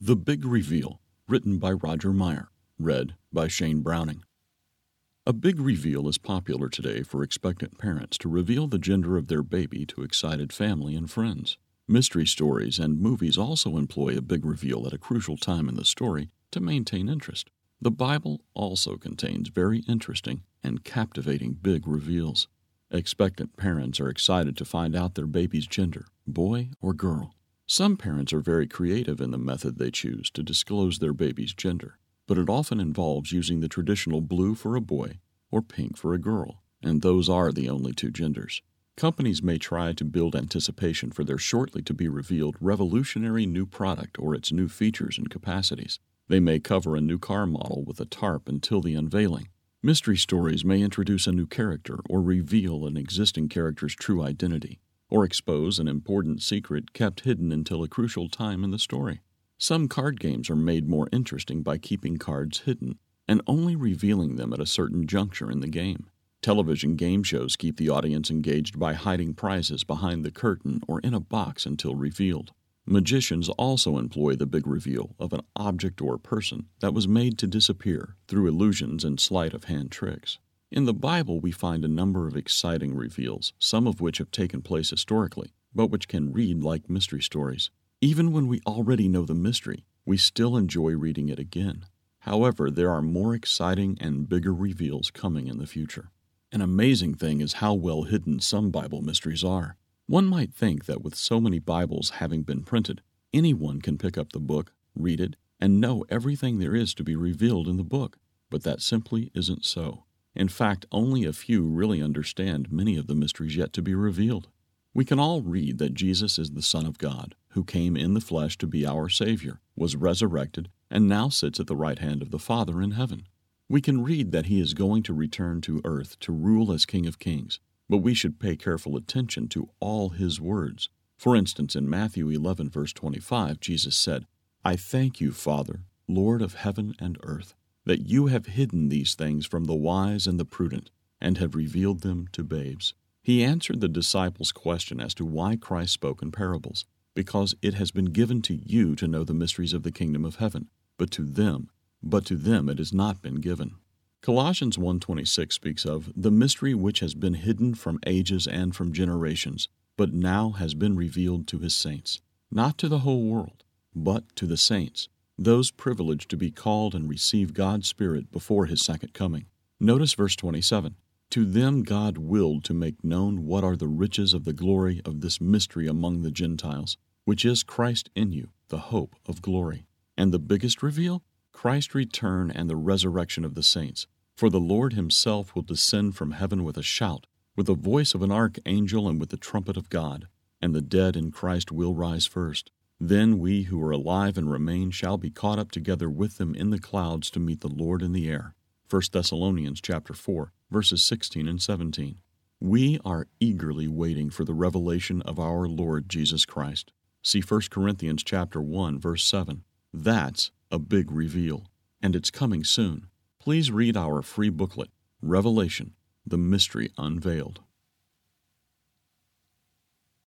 The Big Reveal, written by Roger Meyer, read by Shane Browning. A big reveal is popular today for expectant parents to reveal the gender of their baby to excited family and friends. Mystery stories and movies also employ a big reveal at a crucial time in the story to maintain interest. The Bible also contains very interesting and captivating big reveals. Expectant parents are excited to find out their baby's gender, boy or girl. Some parents are very creative in the method they choose to disclose their baby's gender, but it often involves using the traditional blue for a boy or pink for a girl, and those are the only two genders. Companies may try to build anticipation for their shortly to be revealed revolutionary new product or its new features and capacities. They may cover a new car model with a tarp until the unveiling. Mystery stories may introduce a new character or reveal an existing character's true identity or expose an important secret kept hidden until a crucial time in the story. Some card games are made more interesting by keeping cards hidden and only revealing them at a certain juncture in the game. Television game shows keep the audience engaged by hiding prizes behind the curtain or in a box until revealed. Magicians also employ the big reveal of an object or person that was made to disappear through illusions and sleight of hand tricks. In the Bible, we find a number of exciting reveals, some of which have taken place historically, but which can read like mystery stories. Even when we already know the mystery, we still enjoy reading it again. However, there are more exciting and bigger reveals coming in the future. An amazing thing is how well hidden some Bible mysteries are. One might think that with so many Bibles having been printed, anyone can pick up the book, read it, and know everything there is to be revealed in the book. But that simply isn't so. In fact, only a few really understand many of the mysteries yet to be revealed. We can all read that Jesus is the Son of God, who came in the flesh to be our Savior, was resurrected, and now sits at the right hand of the Father in heaven. We can read that he is going to return to earth to rule as King of Kings, but we should pay careful attention to all his words. For instance, in Matthew 11, verse 25, Jesus said, I thank you, Father, Lord of heaven and earth that you have hidden these things from the wise and the prudent, and have revealed them to babes. He answered the disciples' question as to why Christ spoke in parables, because it has been given to you to know the mysteries of the kingdom of heaven, but to them, but to them it has not been given. Colossians 1:26 speaks of the mystery which has been hidden from ages and from generations, but now has been revealed to his saints, not to the whole world, but to the saints those privileged to be called and receive God's Spirit before His second coming. Notice verse 27. To them God willed to make known what are the riches of the glory of this mystery among the Gentiles, which is Christ in you, the hope of glory. And the biggest reveal? Christ's return and the resurrection of the saints. For the Lord himself will descend from heaven with a shout, with the voice of an archangel, and with the trumpet of God. And the dead in Christ will rise first. Then we who are alive and remain shall be caught up together with them in the clouds to meet the Lord in the air. 1 Thessalonians chapter 4, verses 16 and 17. We are eagerly waiting for the revelation of our Lord Jesus Christ. See 1 Corinthians chapter 1, verse 7. That's a big reveal, and it's coming soon. Please read our free booklet, Revelation, the Mystery Unveiled.